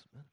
Guitar in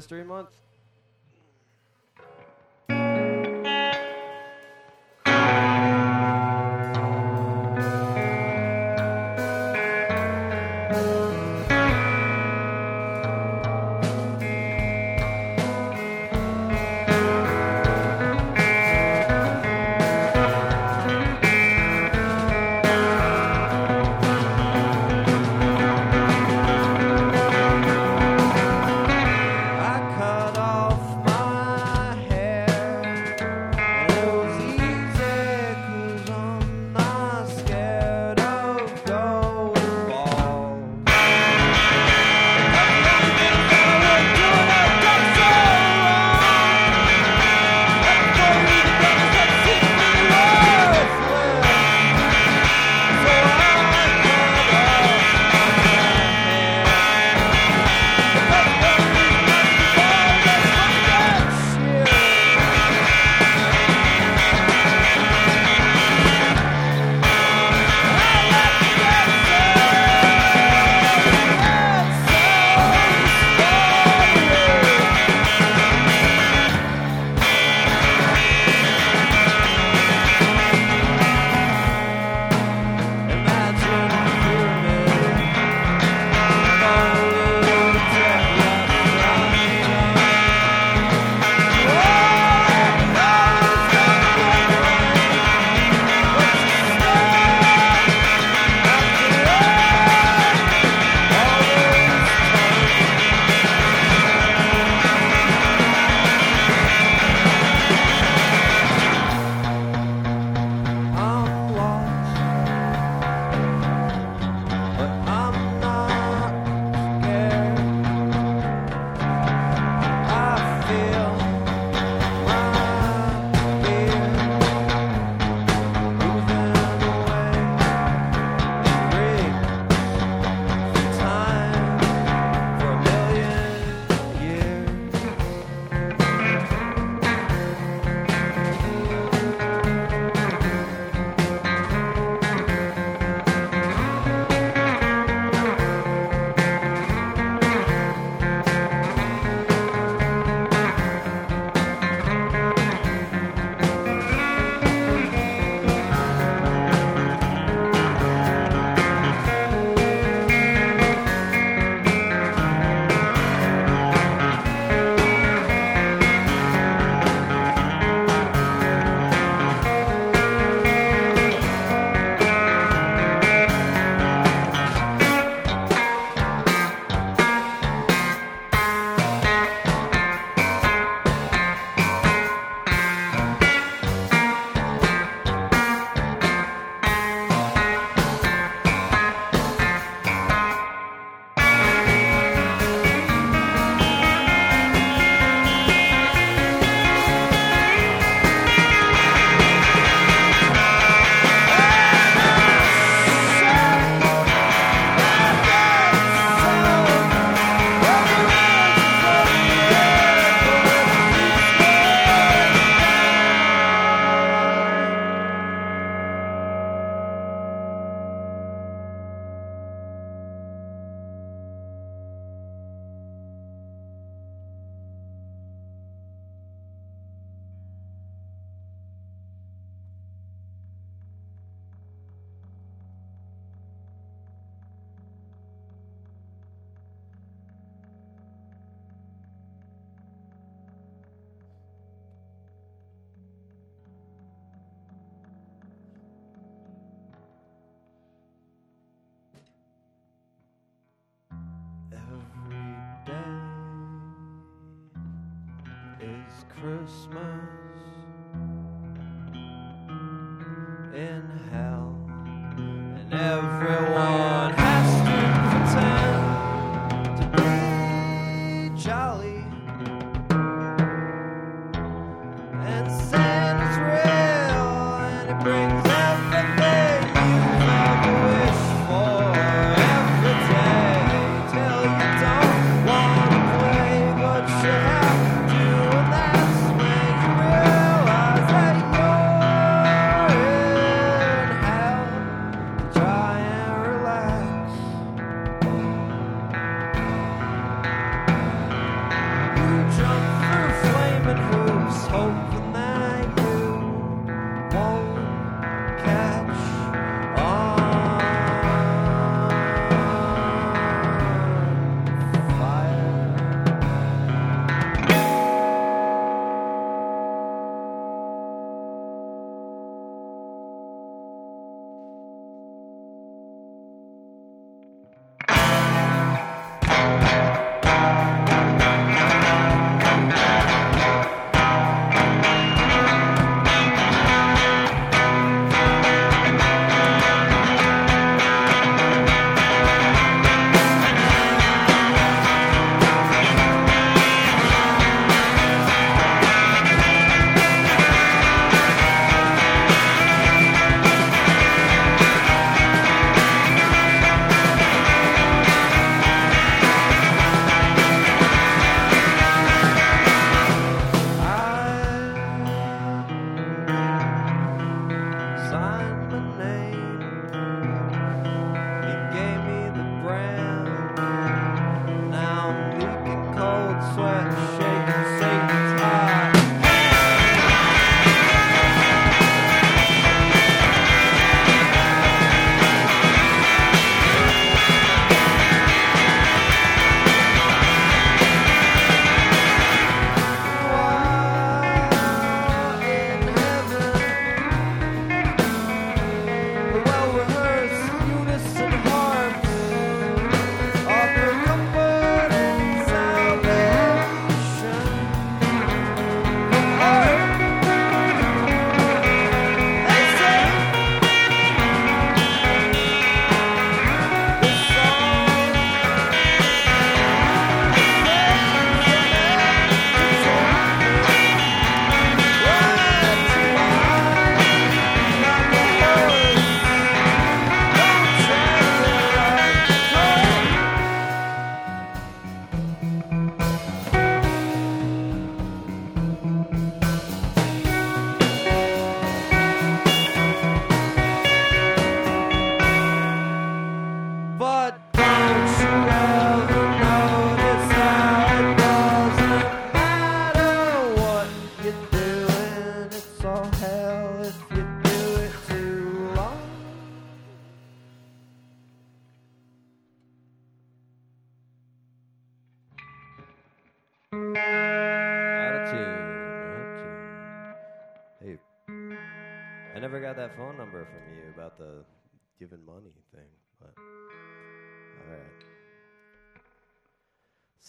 History Month.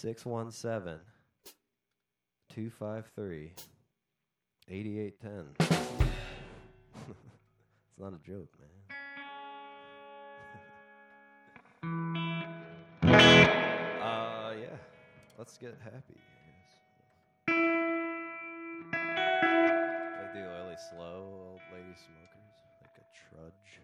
617 253 8810. It's not a joke, man. uh, yeah. Let's get happy. Like the oily slow old lady smokers, like a trudge.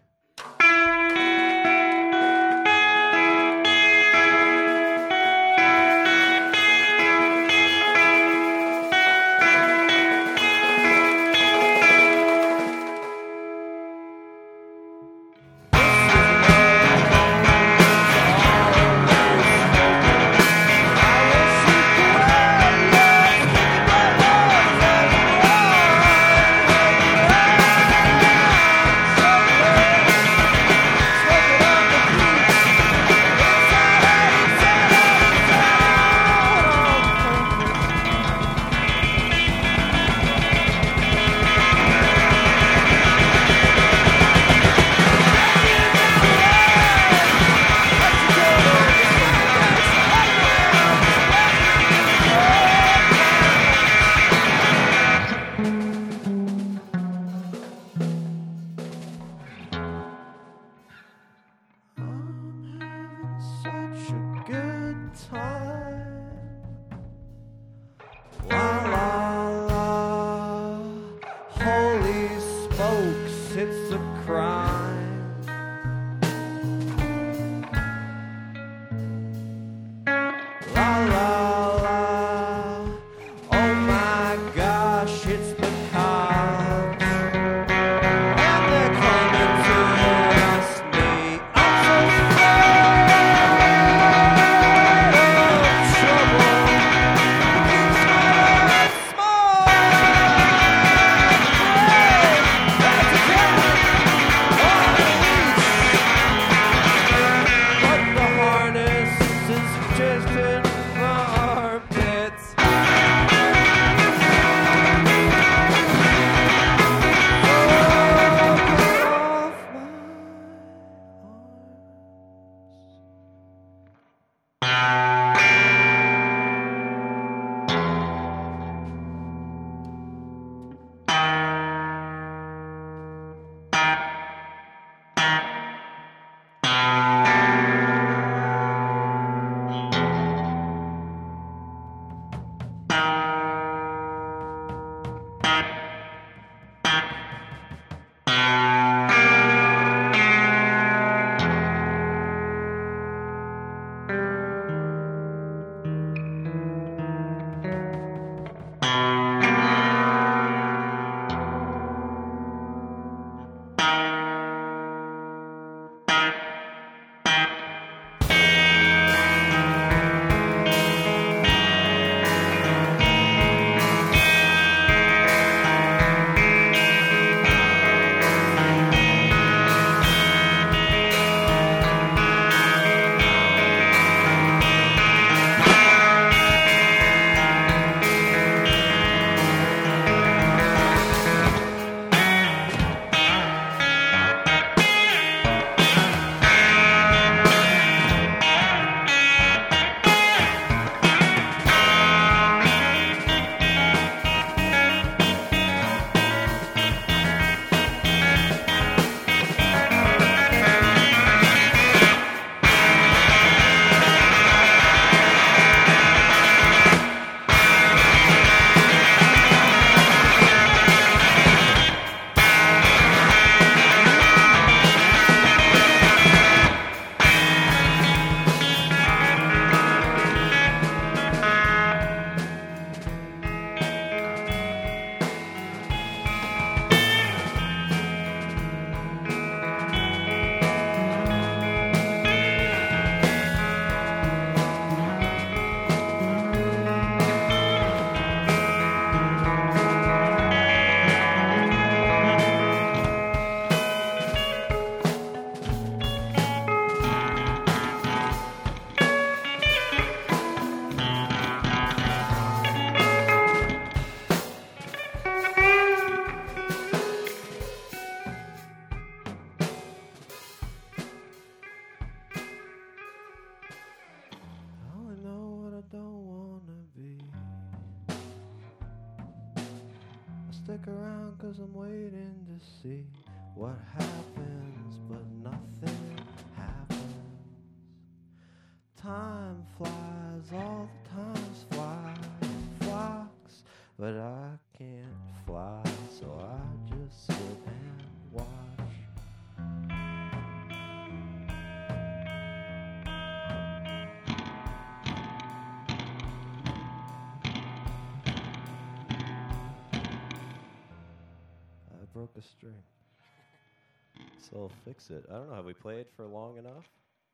So fix it. I don't know. Have we played for long enough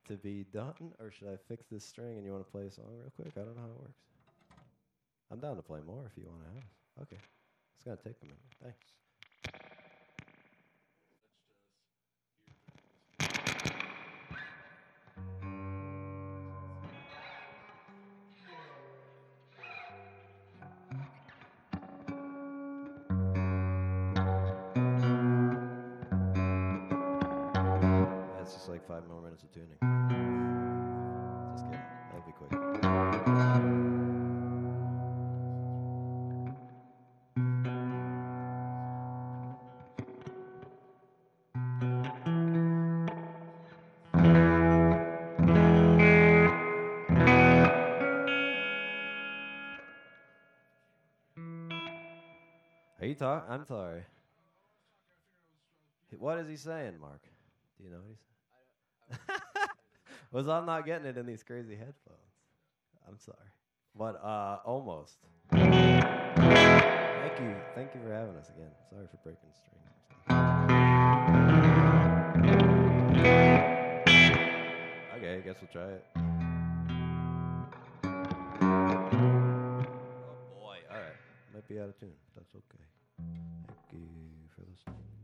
to be done, or should I fix this string and you want to play a song real quick? I don't know how it works. I'm down to play more if you want to have. Okay. It's gonna take a minute. Thanks. Minutes of tuning. Just. That'll be quick. I'm sorry. What is he saying, Mark? Do you know what he's saying? Was I'm not getting it in these crazy headphones. I'm sorry. But uh almost. Thank you. Thank you for having us again. Sorry for breaking stuff. Okay, I guess we'll try it. Oh boy. Alright. Might be out of tune. That's okay. Thank you for listening.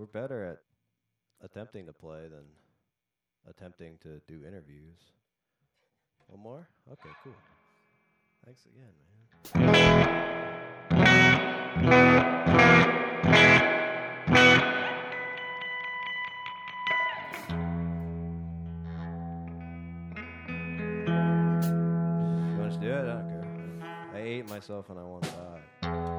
we're better at attempting to play than attempting to do interviews. One more? Okay, cool. Thanks again, man. myself and I want to die.